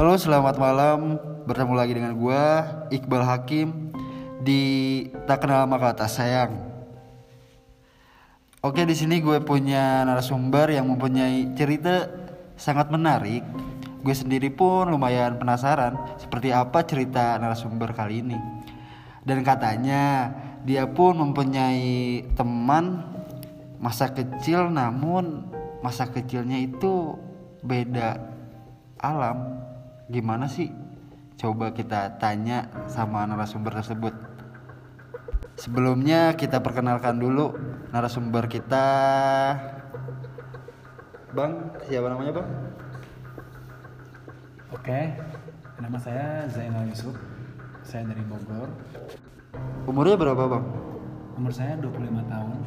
Halo, selamat malam. Bertemu lagi dengan gua Iqbal Hakim di Tak Kenal Maka Tak Sayang. Oke, di sini gue punya narasumber yang mempunyai cerita sangat menarik. Gue sendiri pun lumayan penasaran seperti apa cerita narasumber kali ini. Dan katanya dia pun mempunyai teman masa kecil namun masa kecilnya itu beda alam gimana sih coba kita tanya sama narasumber tersebut sebelumnya kita perkenalkan dulu narasumber kita bang siapa namanya bang Oke, nama saya Zainal Yusuf. Saya dari Bogor. umurnya berapa bang Umur saya 25 tahun.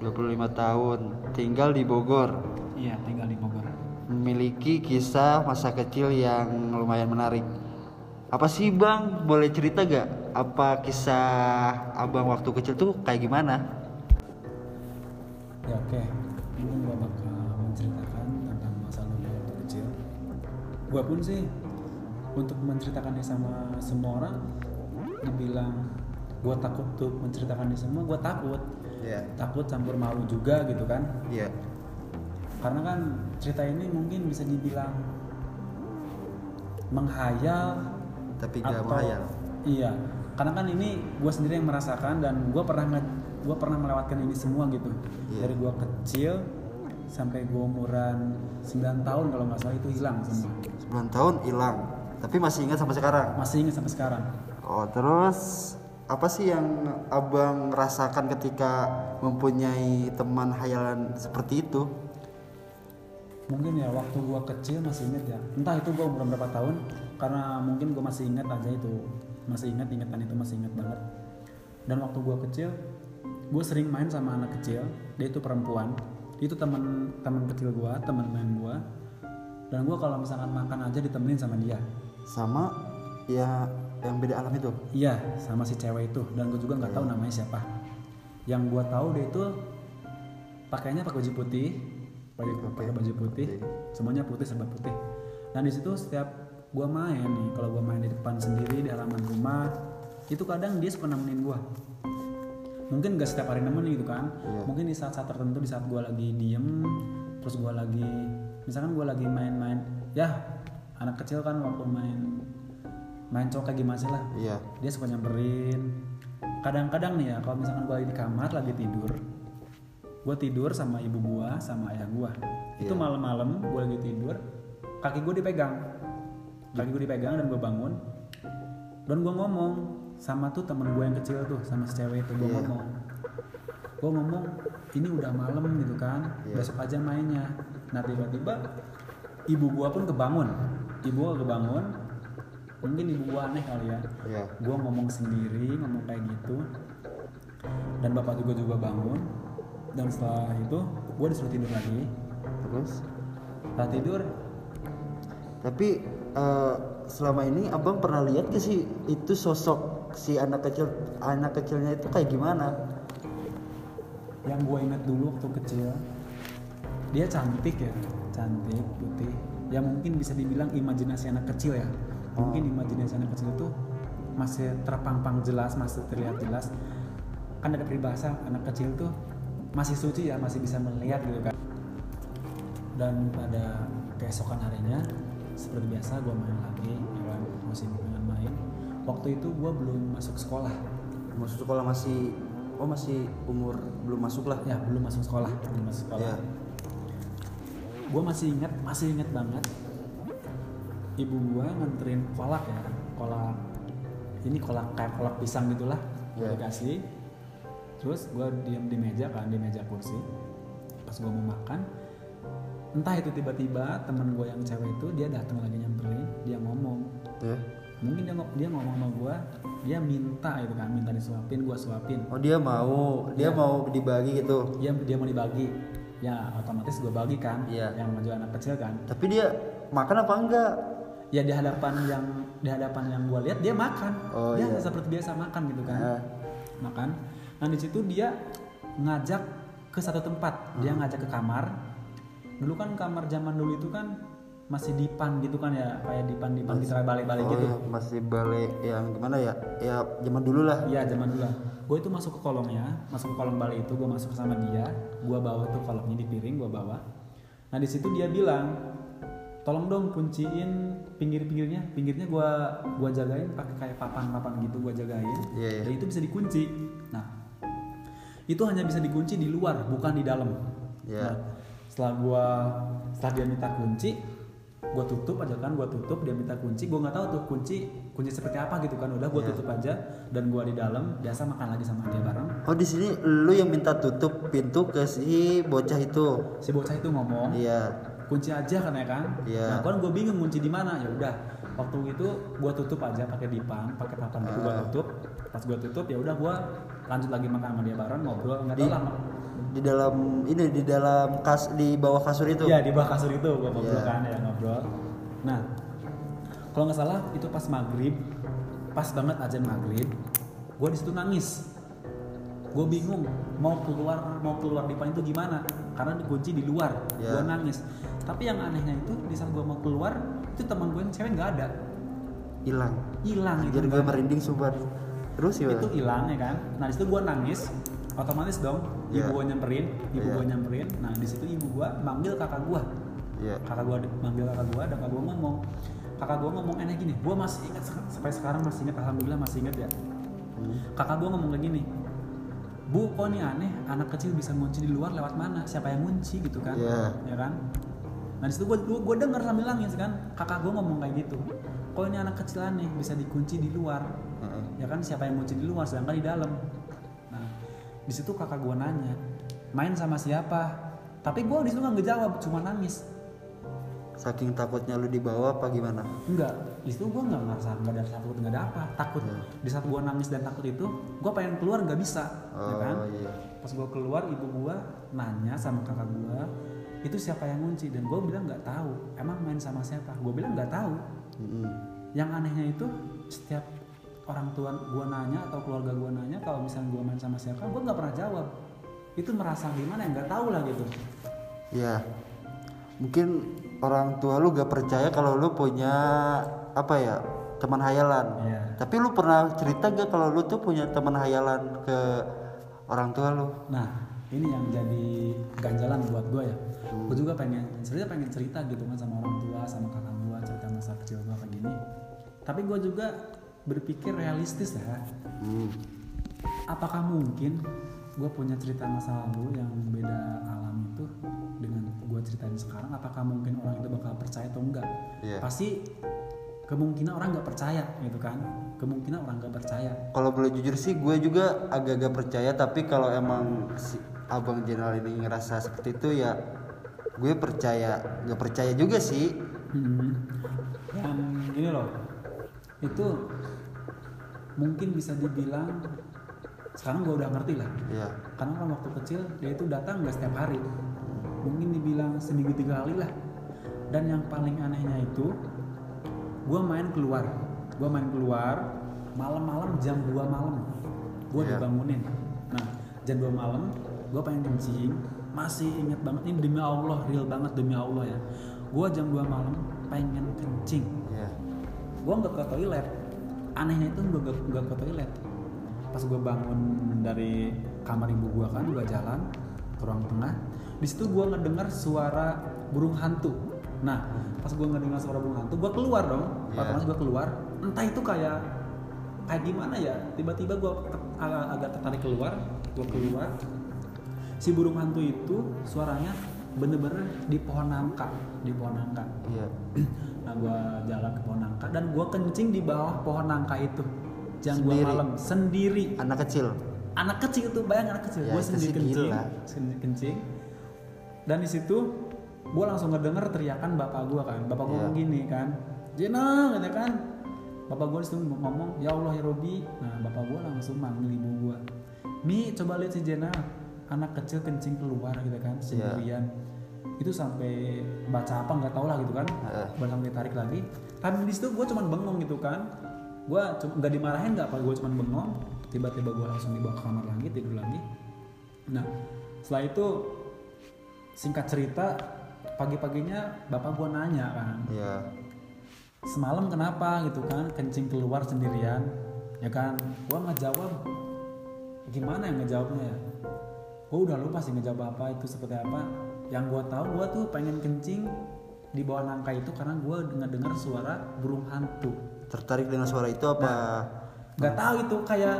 25 tahun tinggal di Bogor Iya, tinggal di Bogor. Memiliki kisah masa kecil yang lumayan menarik. Apa sih bang? Boleh cerita gak? Apa kisah abang waktu kecil tuh kayak gimana? Ya oke, ini gua bakal menceritakan tentang masa lalu waktu kecil. Gua pun sih untuk menceritakannya sama semua orang dibilang gua takut tuh menceritakannya semua, gua takut. Iya. Takut campur malu juga gitu kan. Iya. Karena kan cerita ini mungkin bisa dibilang menghayal Tapi gak atau- menghayal. Iya, karena kan ini gue sendiri yang merasakan dan gue pernah gue pernah melewatkan ini semua gitu. Iya. Dari gue kecil sampai gue umuran 9 tahun kalau nggak salah itu hilang semua. 9 tahun hilang. Tapi masih ingat sampai sekarang. Masih ingat sampai sekarang. Oh terus apa sih yang abang rasakan ketika mempunyai teman hayalan seperti itu? Mungkin ya waktu gue kecil masih ingat ya. Entah itu gue umur berapa tahun karena mungkin gue masih ingat aja itu. Masih ingat ingatan itu masih ingat banget. Dan waktu gue kecil gue sering main sama anak kecil. Dia itu perempuan. Itu teman teman kecil gue, teman main gue. Dan gue kalau misalkan makan aja ditemenin sama dia. Sama ya yang beda alam itu. Iya, sama si cewek itu. Dan gue juga nggak tahu namanya siapa. Yang gue tahu dia itu pakainya pakai baju putih, pakai pakai baju putih, semuanya putih serba putih. Dan di situ setiap gue main nih, kalau gue main di depan sendiri di halaman rumah, itu kadang dia suka nemenin gue. Mungkin gak setiap hari nemenin gitu kan. Iya. Mungkin di saat-saat tertentu di saat gue lagi diem, terus gue lagi, misalkan gue lagi main-main, ya anak kecil kan waktu main main cowok kayak gimana sih lah Iya. dia suka nyamperin kadang-kadang nih ya kalau misalkan gue lagi di kamar lagi tidur gue tidur sama ibu gue sama ayah gue itu Iya. malam-malam gue lagi tidur kaki gue dipegang. Kaki gue dipegang dan gue bangun. Dan gue ngomong sama tuh temen gue yang kecil tuh sama si cewek itu gue Iya. ngomong. Gue ngomong ini udah malam gitu kan. Iya. besok aja mainnya. Nah tiba-tiba ibu gue pun kebangun. Ibu gue kebangun mungkin ibu gue aneh kali ya. Iya. gue ngomong sendiri ngomong kayak gitu. Dan bapak juga juga bangun dan setelah itu gue disuruh tidur lagi. Terus? setelah tidur Tapi eh, selama ini abang pernah lihat gak sih itu sosok si anak kecil anak kecilnya itu kayak gimana? yang gue ingat dulu waktu kecil dia cantik ya cantik putih. Ya mungkin bisa dibilang imajinasi anak kecil ya. Mungkin imajinasi anak kecil itu masih terpampang jelas masih terlihat jelas. Kan ada peribahasa anak kecil tuh masih suci ya masih bisa melihat gitu kan dan pada keesokan harinya seperti biasa gue main lagi ya kan masih dengan main waktu itu gue belum masuk sekolah Maksud sekolah masih oh masih umur belum masuk lah. ya belum masuk sekolah belum masuk sekolah Iya. gue masih ingat masih ingat banget ibu gue nganterin kolak ya kolak ini kolak kayak kolak pisang gitulah Iya. dikasih terus gue diam di meja kan di meja kursi pas gue mau makan entah itu tiba-tiba temen gue yang cewek itu dia datang lagi nyamperin dia ngomong Ya. mungkin dia dia ngomong sama gue dia minta itu kan minta disuapin gue suapin Oh dia mau, dia Iya. mau dibagi gitu. dia dia mau dibagi ya otomatis gue bagi kan Iya. yang maju anak kecil kan Tapi dia makan apa enggak? ya di hadapan yang di hadapan yang gue lihat dia makan Oh, dia iya. seperti biasa makan gitu kan Nah. makan nah di situ dia ngajak ke satu tempat dia Hmm. ngajak ke kamar dulu kan kamar zaman dulu itu kan masih dipan gitu kan ya kayak dipan dipan di balik-balik oh gitu ya masih balik yang gimana ya ya zaman dulu lah Iya zaman dulu Gue itu masuk ke kolongnya, masuk ke kolong balik itu gue masuk sama dia, gue bawa tuh kolongnya di piring gue bawa. Nah di situ dia bilang, tolong dong kunciin pinggir-pinggirnya, pinggirnya gue gua jagain pakai kayak papan-papan gitu gue jagain. Iya, iya. Dan itu bisa dikunci. Nah itu hanya bisa dikunci di luar, bukan di dalam. Iya. Nah, setelah gua setelah dia minta kunci, gue tutup aja kan, gue tutup dia minta kunci, gue nggak tahu tuh kunci kunci seperti apa gitu kan, udah gue Iya. tutup aja dan gue di dalam biasa makan lagi sama dia bareng. oh di sini lu yang minta tutup pintu ke si bocah itu Si bocah itu ngomong iya kunci aja kan ya kan, Iya. nah kan gue bingung kunci di mana ya udah waktu itu gue tutup aja pakai dipan, pakai papan gitu gue Ah. tutup, pas gue tutup ya udah gue lanjut lagi makan sama dia bareng ngobrol nggak tahu Di- lama. di dalam ini di dalam kas di bawah kasur itu Iya di bawah kasur itu gue ngobrol Iya. kan ya ngobrol. Nah kalau nggak salah itu pas maghrib, pas banget azan maghrib, gue di situ nangis. Gue bingung mau keluar mau keluar di depan itu gimana karena dikunci di luar. Iya. Gue nangis. Tapi yang anehnya itu di saat gue mau keluar itu teman gue yang cewek nggak ada, hilang hilang itu. jadi gue merinding sumpah terus ya itu hilang ya kan. Nah di situ gue nangis, otomatis dong ibu Iya. gue nyamperin, ibu Iya. gue nyamperin. Nah di situ ibu gue manggil kakak gue iya kakak gua manggil kakak gua dan kakak gua ngomong kakak gua ngomong enak gini gua masih ingat sampai sekarang masih ingat alhamdulillah masih ingat ya Hmm. kakak gua ngomong kayak gini bu kok ini aneh? Anak kecil bisa ngunci di luar lewat mana? Siapa yang ngunci gitu kan? Iya. ya kan? Nah di situ gua gua, gua denger sambil nangis kan. Kakak gua ngomong kayak gitu. Kok ini anak kecil aneh? Bisa dikunci di luar. Heeh. ya kan? Siapa yang ngunci di luar sedangkan di dalam. Nah di situ kakak gua nanya main sama siapa? Tapi gua di situ nggak ngejawab cuma nangis saking takutnya lu dibawa apa gimana? Enggak, di situ gue nggak ngerasa nggak ada takut nggak ada apa. Takut Hmm. di saat gue nangis dan takut itu gue pengen keluar nggak bisa ya oh kan? iya. Pas gue keluar ibu gue nanya sama kakak gue itu siapa yang ngunci? Dan gue bilang nggak tahu. Emang main sama siapa? Gue bilang nggak tahu. Mm-mm. yang anehnya itu setiap orang tua gue nanya atau keluarga gue nanya kalau misalnya gue main sama siapa gue nggak pernah jawab. Itu merasa gimana ya? Nggak tahu lah gitu. Ya mungkin orang tua lu gak percaya kalau lu punya apa ya teman hayalan Iya. tapi lu pernah cerita gak kalau lu tuh punya teman hayalan ke orang tua lu Nah, ini yang jadi ganjalan buat gue ya. Gue juga pengen cerita pengen cerita gitu kan sama orang tua, sama kakak gue cerita masa kecil gue kayak gini. Tapi gue juga berpikir realistis ya. Hmm. Apakah mungkin gue punya cerita masa lalu yang beda alam itu gue ceritain sekarang? Apakah mungkin orang itu bakal percaya atau enggak? Iya. Pasti kemungkinan orang nggak percaya gitu kan. Kemungkinan orang nggak percaya. kalau boleh jujur sih gue juga agak-agak percaya tapi kalau emang si abang jenderal ini ngerasa seperti itu ya gue percaya gak percaya juga sih Hmm. Dan gini loh, itu mungkin bisa dibilang sekarang gue udah ngerti lah. ya Karena kan waktu kecil dia itu datang nggak setiap hari, mungkin dibilang seminggu tiga kali lah. Dan yang paling anehnya itu, gue main keluar, gue main keluar malam-malam jam 2 malam, gue Iya. dibangunin. Nah jam 2 malam, gue pengen kencing, masih inget banget ini demi Allah, real banget demi Allah ya. Gue jam 2 malam pengen kencing, ya gue nggak ke toilet. Anehnya itu gue nggak ke toilet. Pas gue bangun dari kamar ibu gue kan, gue jalan ke ruang tengah. Di situ gue ngedengar suara burung hantu. Nah, pas gue ngedengar suara burung hantu, gue keluar dong. Otomatis gue keluar. Entah itu kayak kayak gimana ya. Tiba-tiba gue agak, agak tertarik keluar. Gue keluar. Si burung hantu itu suaranya bener-bener di pohon nangka, di pohon nangka. iya Nah gue jalan ke pohon nangka dan gue kencing di bawah pohon nangka itu jam dua malam sendiri. anak kecil Anak kecil tuh bayang anak kecil. Ya, gue sendiri kencing, gila. sendiri kencing. Dan di situ gue langsung ngedenger teriakan bapak gue kan. Bapak gue Iya. ngomong gini kan, Jena, gitu kan. Bapak gue di situ ngomong, ya Allah ya Robi. Nah bapak gue langsung manggil ibu gue. Mi coba lihat si Jena, anak kecil kencing keluar gitu kan Iya. sendirian. Itu sampai baca apa nggak tahu lah gitu kan. Heeh. Baru sampai tarik lagi. Tapi di situ gue cuman bengong gitu kan. Gue cuma nggak dimarahin nggak apa, gue cuman bengong. Tiba-tiba gue langsung dibawa ke kamar lagi tidur lagi. Nah setelah itu singkat cerita pagi-paginya bapak gua nanya kan. Iya. semalam kenapa gitu kan kencing keluar sendirian ya kan? Gua nggak jawab gimana yang ngejawabnya ya? Gua udah lupa sih ngejawab apa itu seperti apa. Yang gua tahu gua tuh pengen kencing di bawah nangka itu karena gua dengar dengar suara burung hantu. Tertarik dengan suara itu apa? nggak tahu itu kayak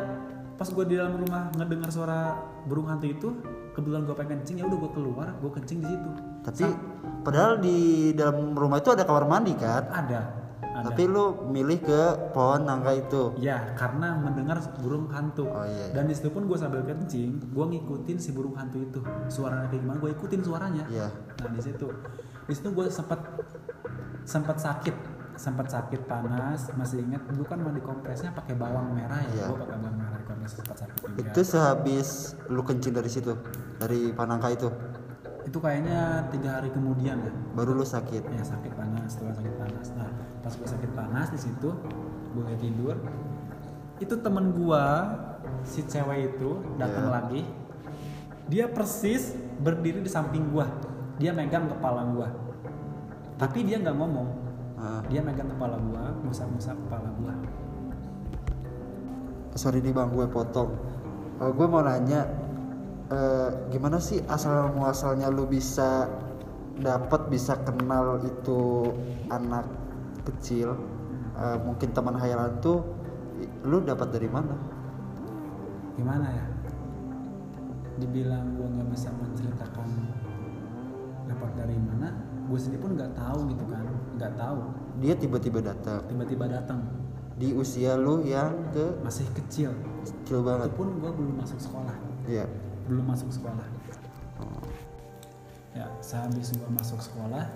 pas gua di dalam rumah ngedengar suara burung hantu itu kebetulan gua pengen kencing ya udah gua keluar gua kencing di situ Tapi padahal di dalam rumah itu ada kamar mandi kan? ada ada Tapi lu milih ke pohon nangka itu. Ya, karena mendengar burung hantu. Oh, iya, iya. Dan di situ pun gue sambil kencing, gue ngikutin si burung hantu itu. Suaranya kayak gimana, gue ikutin suaranya. Iya. Nah di situ, di situ gue sempat sempat sakit, sempat sakit panas. Masih ingat dulu kan mandi kompresnya pakai bawang merah ya. Gue pakai bawang merah kompres sempat sakit juga. Itu sehabis lu kencing dari situ, dari panangka itu, Itu kayaknya tiga hari kemudian ya. baru lu sakit. Ya sakit panas, setelah sakit panas. Nah pas gue sakit panas di situ, gue tidur. Itu temen gue, si cewek itu datang Iya. lagi. Dia persis berdiri di samping gue. Dia megang kepala gue. Tapi dia nggak ngomong. Ah, Dia megang kepala gue, ngusap-ngusap kepala gue. sorry nih bang, gue potong. Eh, gue mau nanya, eh, gimana sih asal muasalnya lu bisa dapat bisa kenal itu anak kecil, Eh, mungkin teman hayalan tuh, lu dapat dari mana? Gimana ya? Dibilang gue nggak bisa menceritakan dapat dari mana, gue sendiri pun nggak tahu gitu kan, nggak tahu. Dia tiba-tiba datang Tiba-tiba datang, di usia lu yang ke masih kecil. kecil itu banget. pun gue belum masuk sekolah Iya. belum masuk sekolah ya sehabis gue masuk sekolah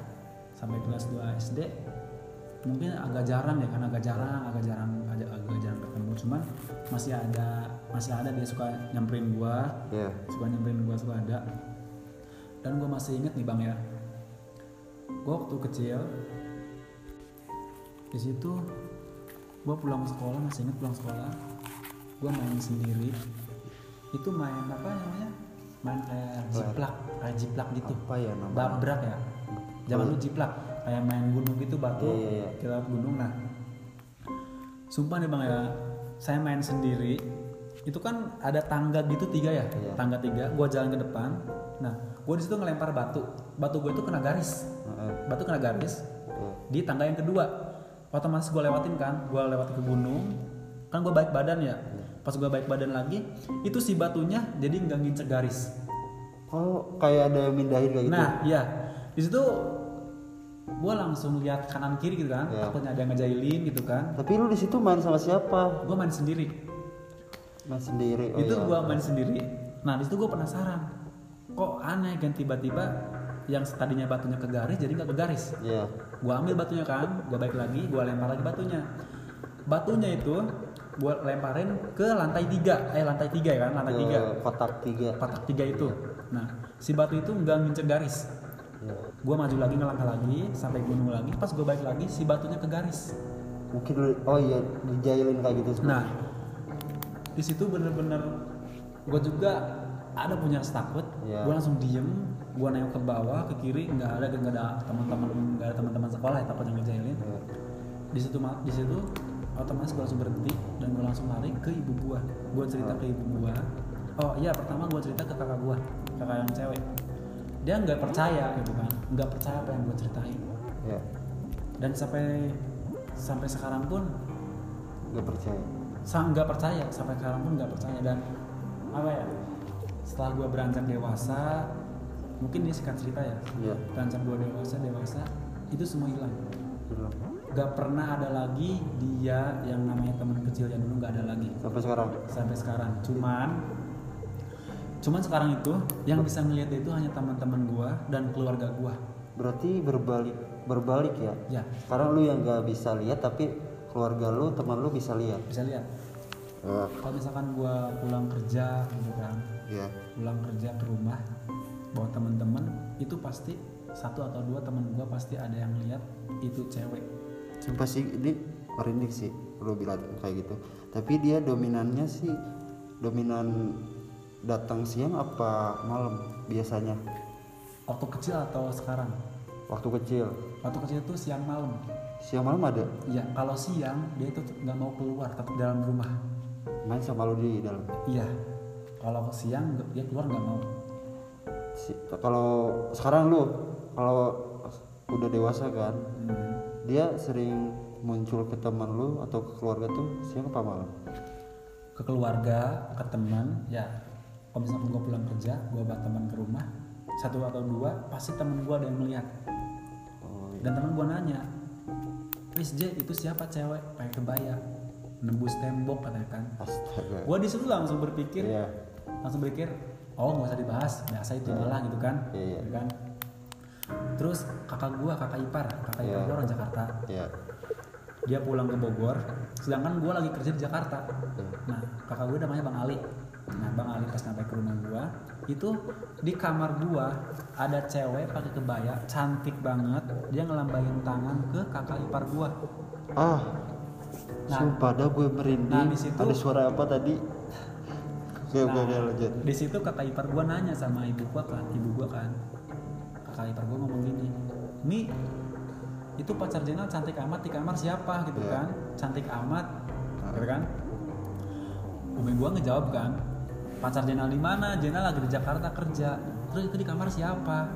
sampai kelas 2 SD mungkin agak jarang ya karena agak jarang agak jarang agak, agak jarang ketemu cuman masih ada masih ada dia suka nyamperin gue Iya. suka nyamperin gue suka ada dan gue masih inget nih bang ya gue waktu kecil di situ gue pulang sekolah masih inget pulang sekolah gue main sendiri. Itu main apa namanya? Main kayak jiplak kayak jiplak gitu. Apa ya namanya? babrak ya? Zaman dulu jiplak kayak main gunung gitu batu Iya, iya, iya. kita gunung. Nah sumpah nih bang ya. Saya main sendiri itu kan ada tangga gitu tiga ya? Iya. tangga tiga gua jalan ke depan. Nah gua di situ ngelempar batu. Batu gue itu kena garis. Batu kena garis Iya. di tangga yang kedua otomatis gue lewatin kan gue lewat ke gunung kan gue baik badan ya pas gue baik badan lagi itu si batunya jadi nggak ngincer garis Oh, kayak ada yang mindahin kayak gitu. nah iya di situ gue langsung lihat kanan kiri gitu kan Iya. takutnya ada yang ngejailin gitu kan Tapi lu di situ main sama siapa? gue main sendiri Main sendiri. Oh, itu iya. gue main sendiri nah di situ gue penasaran kok aneh kan tiba-tiba yang tadinya batunya ke garis jadi nggak ke garis Iya. gue ambil batunya kan gue balik lagi gue lempar lagi batunya batunya itu gue lemparin ke lantai tiga eh lantai tiga ya kan lantai tiga kotak tiga. kotak tiga itu nah si batu itu nggak ngincer garis Iya. gue maju lagi ngelangkah lagi sampai gunung lagi pas gue balik lagi si batunya ke garis Mungkin oh iya dijailin kayak gitu. semua. nah di situ bener-bener gue juga ada punya takut Iya. gue langsung diem gue nengok ke bawah ke kiri nggak ada nggak ada teman-teman nggak ada teman-teman sekolah ya takut yang ngejailin. Iya. di situ di situ otomatis gue langsung berhenti dan gue langsung lari ke ibu gua. Gue cerita ke ibu gua. Oh iya pertama gue cerita ke kakak gua kakak yang cewek. Dia nggak percaya gitu kan. Nggak percaya apa yang gue ceritain. Iya. dan sampai sampai sekarang pun Gak percaya. sa- nggak percaya. Sampai sekarang pun nggak percaya. Dan apa ya setelah gue beranjak dewasa mungkin dia singkat cerita ya Iya. beranjak gue dewasa dewasa itu semua hilang gak pernah ada lagi dia yang namanya teman kecil yang dulu gak ada lagi Sampai sekarang. sampai sekarang cuman cuman sekarang itu yang bisa ngeliat itu hanya teman-teman gua dan keluarga gua Berarti berbalik berbalik ya. ya Sekarang lu yang gak bisa lihat tapi keluarga lu, teman lu bisa lihat. bisa lihat kalau misalkan gua pulang kerja gitu kan Iya. pulang kerja ke rumah bawa teman-teman itu pasti satu atau dua teman gua pasti ada yang lihat itu cewek. Sumpah sih ini merinding sih lu bilang kayak gitu. Tapi dia dominannya sih dominan datang siang apa malam biasanya? waktu kecil atau sekarang? Waktu kecil. Waktu kecil tuh siang malam. Siang malam ada? Iya kalau siang dia tuh nggak mau keluar tetap dalam rumah. Main sama lu di dalam? Iya kalau siang dia keluar nggak mau Si- kalau sekarang lu kalau udah dewasa kan Hmm. dia sering muncul ke teman lu atau ke keluarga tuh siang apa malam? Ke keluarga ke teman ya. Kalau misalnya gue pulang kerja gue bawa teman ke rumah. Satu atau dua pasti temen gue ada yang melihat oh, iya. dan teman gue nanya Wis J itu siapa cewek? Pakai kebaya. Nembus tembok katanya kan. Astaga. Gue di situ langsung berpikir. Iya. Langsung berpikir oh nggak usah dibahas. Biasa itu malah gitu kan? Iya. Gitu kan? Terus kakak gue kakak ipar. Kakak ipar Iya. gue orang Jakarta. Iya. Dia pulang ke Bogor. Sedangkan gue lagi kerja di Jakarta. Iya. nah kakak gue namanya Bang Ali. Nah Bang Ali pas sampai ke rumah gue itu di kamar gue ada cewek pakai kebaya cantik banget. Dia ngelambain tangan ke kakak ipar gue ah Nah. sumpah dah gue merinding. Nah, di situ- ada suara apa tadi oke oke Nah, udah lanjut. di situ kakak ipar gue nanya sama ibu gue kan ibu gue kan. Kakak ipar gue ngomong gini mi itu pacar Jenal cantik amat di kamar siapa? Gitu Iya. kan. Cantik amat. Ah. gitu kan. Umi gue ngejawab kan pacar Jenal di mana? Jenal lagi di Jakarta kerja. Terus itu di kamar siapa?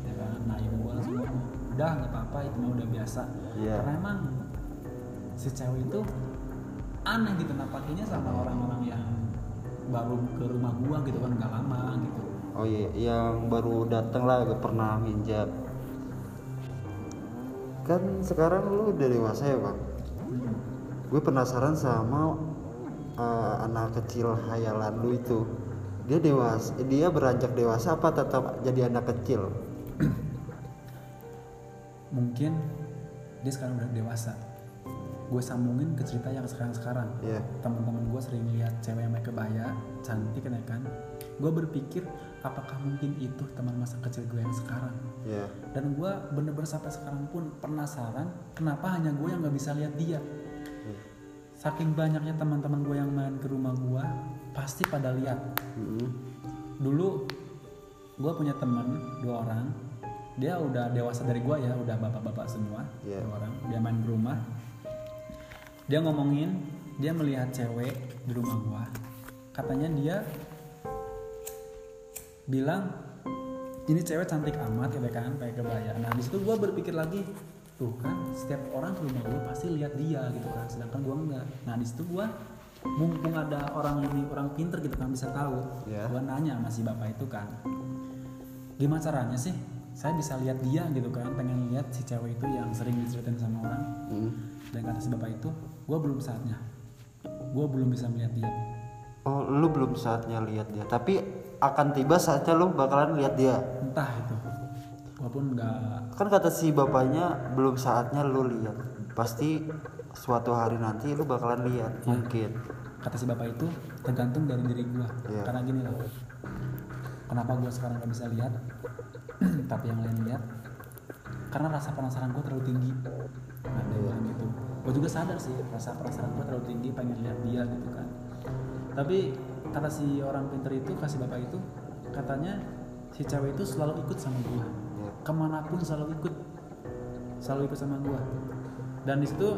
Ya kan. Nah ibu gue langsung ngomong udah nggak apa-apa itu mah udah biasa. Iya. karena emang si cewek itu aneh gitu nampaknya sama orang-orang yang baru ke rumah gua gitu kan nggak lama gitu. Oh iya yang baru datang lah gak pernah nginjak. Kan sekarang lu udah dewasa ya bang Hmm. gue penasaran sama eh, anak kecil hayalan lu itu. Dia dewasa dia beranjak dewasa apa tetap jadi anak kecil? Mungkin dia sekarang udah dewasa gue sambungin ke cerita yang sekarang-sekarang Iya. teman-teman gue sering lihat cewek yang pakai kebaya cantik kan ya kan? Gue berpikir apakah mungkin itu teman masa kecil gue yang sekarang? Ya dan gue bener-bener sampai sekarang pun penasaran kenapa hanya gue yang nggak bisa lihat dia? Saking banyaknya teman-teman gue yang main ke rumah gue pasti pada lihat. Mm-mm. dulu gue punya teman dua orang. Dia udah dewasa dari gue ya udah bapak-bapak semua Iya. dua orang. Dia main ke rumah dia ngomongin dia melihat cewek di rumah gue katanya dia bilang ini cewek cantik amat ya kan? Pakai kebaya. Nah di situ gue berpikir lagi tuh kan setiap orang ke rumah gue pasti lihat dia gitu kan? Sedangkan gue enggak. Nah di situ gue mumpung ada orang ini orang pinter gitu kan bisa tahu. Iya. gue nanya sama si bapak itu kan gimana caranya sih saya bisa lihat dia gitu kan pengen lihat si cewek itu yang sering diceritain sama orang. Mm. dan kata si bapak itu gue belum saatnya. Gue belum bisa melihat dia. Oh lu belum saatnya lihat dia. Tapi akan tiba saatnya lu bakalan lihat dia. Entah itu. Walaupun nggak kan kata si bapaknya belum saatnya lu lihat. Pasti suatu hari nanti lu bakalan lihat mungkin. Kata si bapak itu tergantung dari diri gue Iya. karena gini loh kenapa gue sekarang gak bisa lihat tapi yang lain lihat karena rasa penasaran gue terlalu tinggi. Nah dia bilang gitu gue juga sadar sih rasa penasaran gue terlalu tinggi pengen lihat dia gitu kan. Tapi kata si orang pinter itu kasih bapak itu katanya si cewek itu selalu ikut sama gue ke mana pun selalu ikut selalu ikut sama gue dan di situ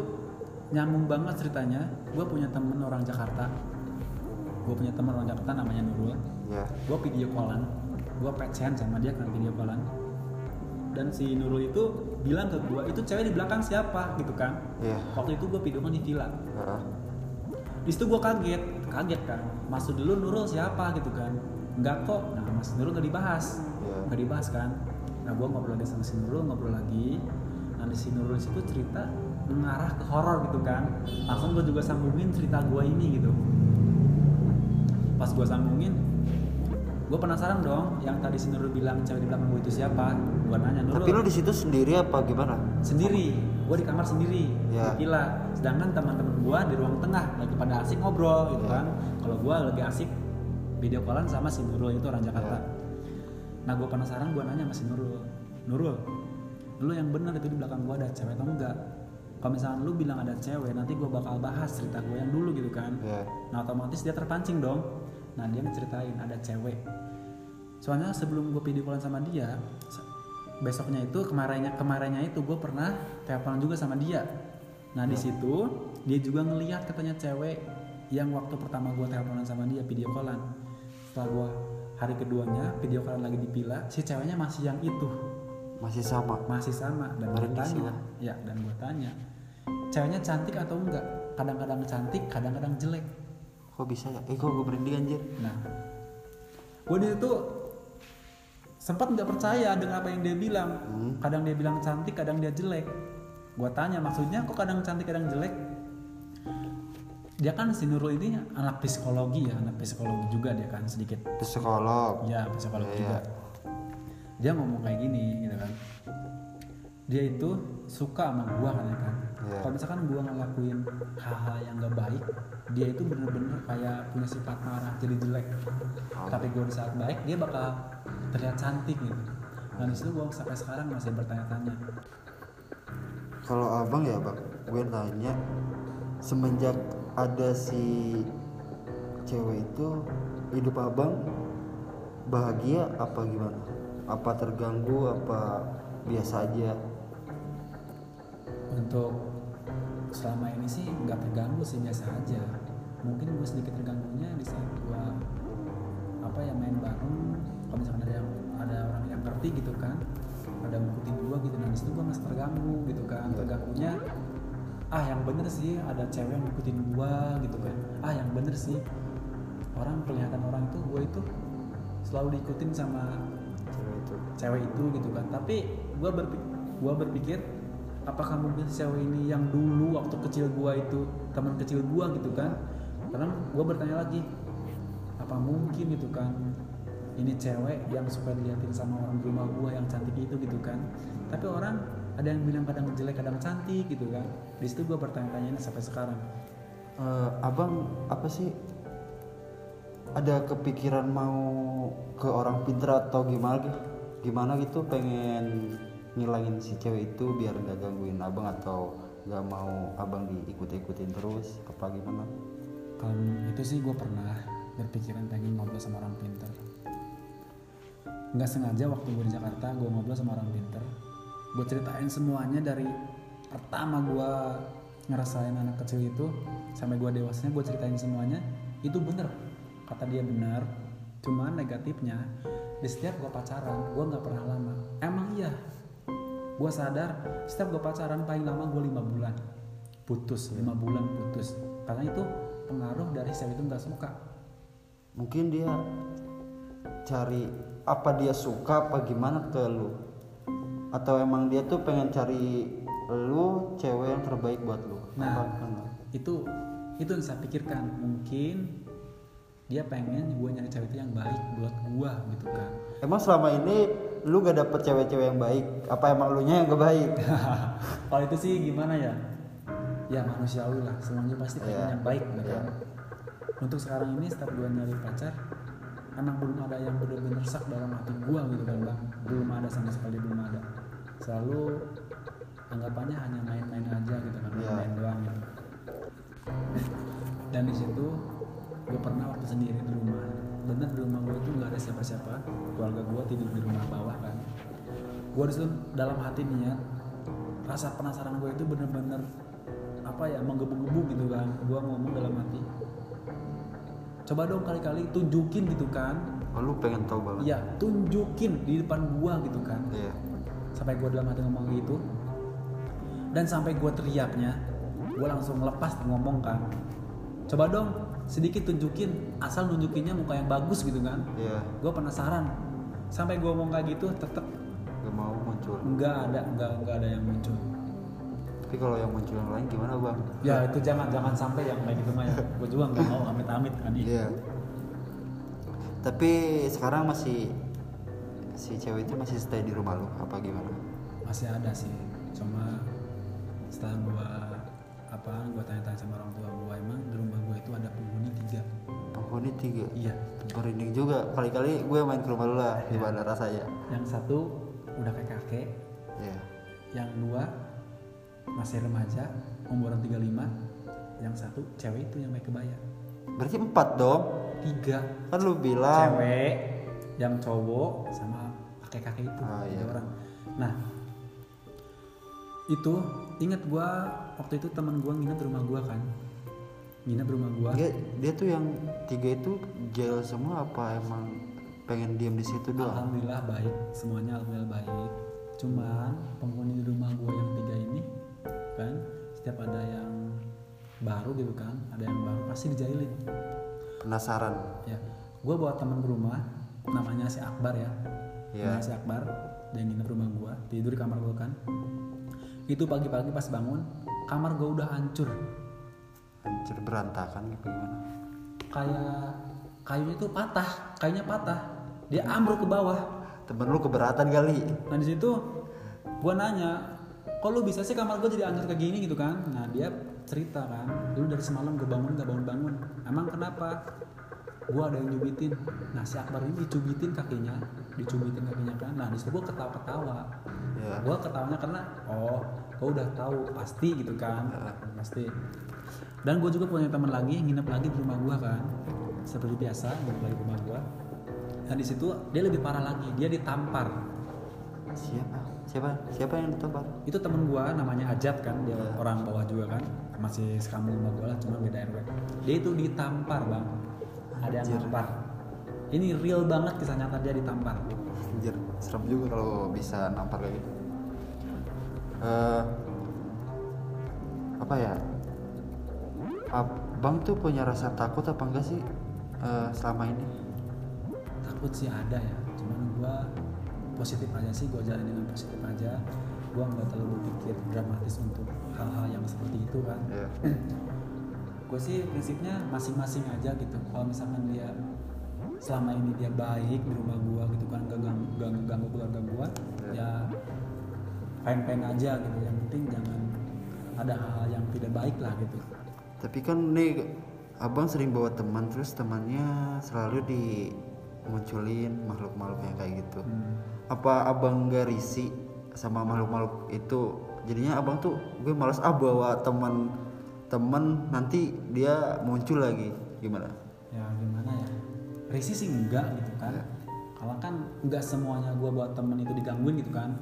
nyambung banget ceritanya gue punya temen orang Jakarta. Gue punya temen orang Jakarta namanya Nurul. Ya gue video callan gue pecen sama dia kan video callan dan si Nurul itu bilang ke gue itu cewek di belakang siapa? Gitu kan. Ya waktu itu gue video di villa. Heeh. di situ gue kaget kaget kan. Maksud dulu Nurul siapa? Gitu kan. Enggak kok. Nah mas Nurul gak dibahas. Iya. nggak dibahas kan. Nah gue ngobrol lagi sama si Nurul ngobrol lagi. Nah di si Nurul situ cerita mengarah ke horor gitu kan. Langsung gue juga sambungin cerita gue ini gitu. Pas gue sambungin gue penasaran dong yang tadi si Nurul bilang cewek di belakang gue itu siapa? Gue nanya Nurul tapi lu di situ sendiri apa gimana? Sendiri. Gue di kamar sendiri di villa. Sedangkan teman-teman gue di ruang tengah lagi pada asik ngobrol gitu Ya. kan. Kalau gue lagi asik video callan sama si Nurul itu orang Jakarta. Ya. nah gue penasaran gue nanya sama si Nurul Nurul lu yang benar itu di belakang gue ada cewek atau enggak? Kalau misalnya lu bilang ada cewek nanti gue bakal bahas cerita gue yang dulu gitu kan. Ya. Nah otomatis dia terpancing dong. Nah dia ngeceritain ada cewek. Soalnya sebelum gue video callan sama dia, besoknya itu kemarinnya kemarinnya itu gue pernah teleponan juga sama dia nah di situ dia juga ngelihat katanya cewek yang waktu pertama gue teleponan sama dia video callan setelah gue hari keduanya video callan lagi dipila si ceweknya masih yang itu Masih sama. masih sama dan gue tanya Bang. ya dan gue tanya ceweknya cantik atau enggak kadang-kadang cantik kadang-kadang jelek Kok bisa ya? Eh kok gue berhenti anjir? nah gue di situ sempat nggak percaya dengan apa yang dia bilang. Hmm. kadang dia bilang cantik kadang dia jelek. Gue tanya maksudnya kok kadang cantik kadang jelek? Dia kan si Nurul ini anak psikologi ya anak psikologi juga dia kan sedikit. Psikolog. ya psikolog Iya, juga. Dia ngomong kayak gini gitu kan. Dia itu suka sama gua kan Iya. kalau misalkan gua ngelakuin hal-hal yang gak baik dia itu bener-bener kayak punya sifat marah jadi jelek tapi gua di saat baik dia bakal terlihat cantik gitu dan di situ gua sampai sekarang masih bertanya-tanya Kalau abang ya bang, gue nanya semenjak ada si cewek itu hidup abang bahagia apa gimana? Apa terganggu? Apa biasa aja? untuk selama ini sih nggak terganggu sih biasa aja. Mungkin gue sedikit terganggunya di saat gue apa ya main bareng. Kalau misalkan ada yang ada orang yang ngerti gitu kan ada ngikutin gue gitu nah di situ gue masih terganggu gitu kan. Terganggunya ah yang bener sih ada cewek yang ngikutin gue gitu kan. Ah yang bener sih. Orang kelihatan orang itu gue itu selalu diikutin sama Cewek itu. cewek itu gitu kan. Tapi gue berpikir gua berpikir apakah mungkin cewek ini yang dulu waktu kecil gua itu teman kecil gua gitu kan? Karena gue bertanya lagi apa mungkin gitu kan? Ini cewek yang suka diliatin sama orang di rumah gua yang cantik itu gitu kan? Tapi orang ada yang bilang kadang jelek kadang cantik gitu kan? Di situ gue bertanya-tanya sampai sekarang. Eh, abang apa sih? Ada kepikiran mau ke orang pinter atau gimana? Gimana gitu? Pengen ngilangin si cewek itu biar nggak gangguin abang atau nggak mau abang diikut-ikutin terus apa gimana? kalau itu sih gue pernah berpikiran pengen ngobrol sama orang pinter nggak sengaja waktu gue di Jakarta gue ngobrol sama orang pinter gue ceritain semuanya dari pertama gue ngerasain anak kecil itu sampai gue dewasanya gue ceritain semuanya itu bener. Kata dia benar cuman negatifnya di setiap gue pacaran gue nggak pernah lama. Emang iya gue sadar setiap gue pacaran paling lama gue lima bulan putus lima bulan putus karena itu pengaruh dari cewek itu nggak suka Mungkin dia cari apa dia suka apa gimana ke lu? Atau emang dia tuh pengen cari lu cewek yang terbaik buat lu? Nah. Apa itu itu yang saya pikirkan mungkin dia pengen gue nyari cewek itu yang baik buat gue gitu kan Emang selama ini lu gak dapet cewek-cewek yang baik? Apa emang lu nya yang gak baik? kalau itu sih gimana ya ya manusiawi lah semuanya pasti pengen Iya. yang baik gitu Iya. kan untuk sekarang ini setiap gue nyari pacar emang belum ada yang bener-bener sak dalam hati gue gitu kan bang belum ada sama sekali belum ada selalu anggapannya hanya main-main aja gitu kan Iya. main doang gitu dan di situ gue pernah waktu sendiri di rumah bener di rumah gue itu nggak ada siapa-siapa. Keluarga gue tidur di rumah bawah kan. Gue di situ dalam hati niat rasa penasaran gue itu bener-bener apa ya menggebu-gebu gitu kan. Gue ngomong dalam hati. Coba dong kali-kali tunjukin gitu kan. Oh, lu pengen tahu banget? iya tunjukin di depan gue gitu kan. Iya. sampai gue dalam hati ngomong gitu. Dan sampai gue teriaknya gue langsung lepas ngomong kan. Coba dong sedikit tunjukin asal nunjukinnya muka yang bagus gitu kan Iya. gue penasaran sampai gue ngomong kayak gitu tetep Gak mau muncul. nggak ada nggak nggak ada yang muncul Tapi kalau yang muncul yang lain gimana bang? ya itu jangan jangan sampai yang kayak gitu mah ya gue juga nggak mau amit-amit kan Iya. Tapi sekarang masih si cewek itu masih stay di rumah lu apa gimana? masih ada sih cuma setelah gue apa gue tanya-tanya sama orang tua gue Penghuni tiga. iya Merinding juga. Kali-kali gue main ke rumah lu lah. Gimana rasanya? yang satu udah kayak kakek Iya. yang dua masih remaja umuran 35 yang satu cewek itu yang pakai kebaya Berarti empat dong. tiga Kan lu bilang. cewek yang cowok sama kakek-kakek itu Ah, tiga iya. orang itu ingat gua waktu itu teman gua nginep di rumah gua kan nginep rumah gua. Dia, dia tuh yang tiga itu jail semua apa emang pengen diem di situ doang? Alhamdulillah baik semuanya alhamdulillah baik. Cuman penghuni di rumah gua yang tiga ini kan setiap ada yang baru gitu kan ada yang baru pasti dijailin. Penasaran? Ya gua bawa teman ke rumah namanya si Akbar ya. Iya. namanya si Akbar dia nginep rumah gua tidur di kamar gua kan. Itu pagi-pagi pas bangun kamar gua udah hancur hancur berantakan gitu gimana? Kayak kayunya tuh patah kayunya patah. Dia ambruk ke bawah. Temen lu keberatan kali. Nah di situ gua nanya kok lu bisa sih kamar gua jadi hancur kayak gini? Gitu kan. Nah dia cerita kan lu dari semalam gue bangun gak bangun bangun emang kenapa? Gua ada yang nyubitin nah si Akbar ini dicubitin kakinya dicubitin kakinya kan. Nah di situ gua ketawa ketawa ya gua ketawanya karena oh gua udah tahu pasti gitu kan. Pasti dan gue juga punya teman lagi yang nginep lagi di rumah gua kan. Seperti biasa nginep lagi di rumah gua. Dan di situ dia lebih parah lagi dia ditampar. Siapa? Siapa? Siapa yang ditampar? Itu temen gua namanya Ajat kan dia Ya. orang bawah juga kan. Masih sekampung rumah gua lah cuma beda RW dia itu ditampar bang. Ada yang Anjir. nampar. Ini real banget kisah nyata dia ditampar. Anjir, serem juga kalau bisa nampar kayak gitu. Eh, apa ya? Abang tuh punya rasa takut apa enggak sih eh, selama ini? takut sih ada ya cuman gua positif aja sih gua jalan dengan positif aja. Gua nggak terlalu berpikir dramatis untuk hal-hal yang seperti itu kan. Ya. gue sih prinsipnya masing-masing aja gitu. Kalau misalkan dia selama ini dia baik di rumah gua gitu kan gak ganggu, ganggu, ganggu keluarga gua ya fine fine aja gitu. Yang penting jangan ada hal-hal yang tidak baik lah gitu Tapi kan nih abang sering bawa teman terus temannya selalu dimunculin makhluk-makhluk yang kayak gitu. Hmm. Apa abang nggak risih sama makhluk-makhluk itu? Jadinya abang tuh gue males ah bawa teman teman nanti dia muncul lagi gimana? ya gimana ya risih sih enggak gitu kan Ya. kalau kan enggak semuanya gua buat temen itu digangguin gitu kan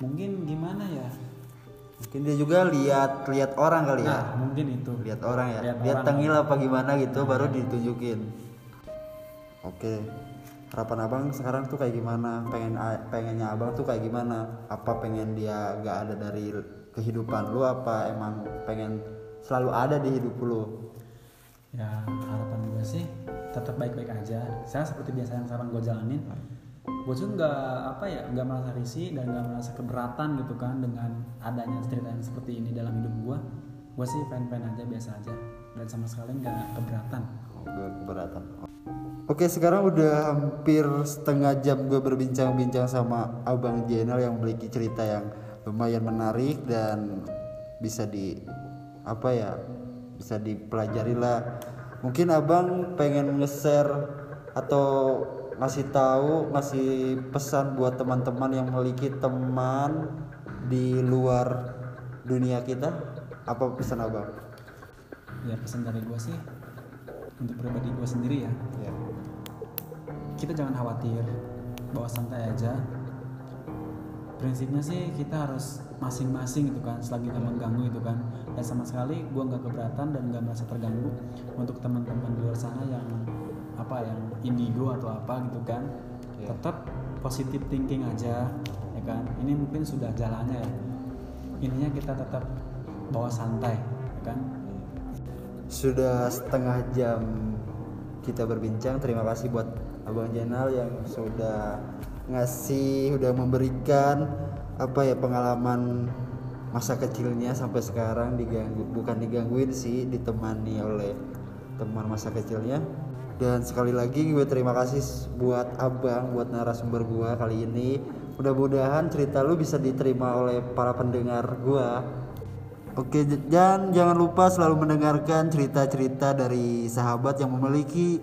mungkin gimana ya Mungkin dia juga lihat lihat orang kali ya. nah mungkin itu. Lihat orang ya? Lihat lihat orang. tengil apa gimana gitu baru ditunjukin. Oke. Harapan abang sekarang tuh kayak gimana? Pengen pengennya abang tuh kayak gimana? Apa pengen dia gak ada dari kehidupan lu? Apa emang pengen selalu ada di hidup lu? Ya harapan gue sih tetap baik-baik aja. Saya seperti biasa yang sekarang gue jalanin gue juga nggak apa ya nggak merasa risih dan nggak merasa keberatan gitu kan dengan adanya cerita yang seperti ini dalam hidup gue gue sih fan-fan aja biasa aja. Dan sama sekali nggak keberatan. Gue keberatan. Oke sekarang udah hampir setengah jam gue berbincang-bincang sama Abang Jenal yang memiliki cerita yang lumayan menarik dan bisa di apa ya bisa dipelajari lah. Mungkin abang pengen nge-share atau ngasih tahu ngasih pesan buat teman-teman yang memiliki teman di luar dunia kita apa pesan abang? ya pesan dari gue sih untuk pribadi gue sendiri ya Ya. kita jangan khawatir bawa santai aja prinsipnya sih kita harus masing-masing gitu kan selagi nggak mengganggu itu kan dan sama sekali gue nggak keberatan dan nggak merasa terganggu untuk teman-teman di luar sana yang apa yang indigo atau apa gitu kan Iya. tetap positive thinking aja ya kan ini mungkin sudah jalannya ya intinya kita tetap bawa santai ya kan Sudah setengah jam kita berbincang. Terima kasih buat Abang Jenal yang sudah ngasih, udah memberikan apa ya pengalaman masa kecilnya sampai sekarang diganggu, bukan digangguin sih, ditemani oleh teman masa kecilnya. Dan sekali lagi gue terima kasih buat Abang, buat narasumber gua kali ini. Mudah-mudahan cerita lu bisa diterima oleh para pendengar gua. Oke, dan jangan lupa selalu mendengarkan cerita-cerita dari sahabat yang memiliki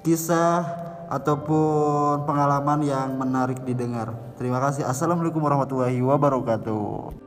kisah ataupun pengalaman yang menarik didengar. Terima kasih. Assalamualaikum warahmatullahi wabarakatuh.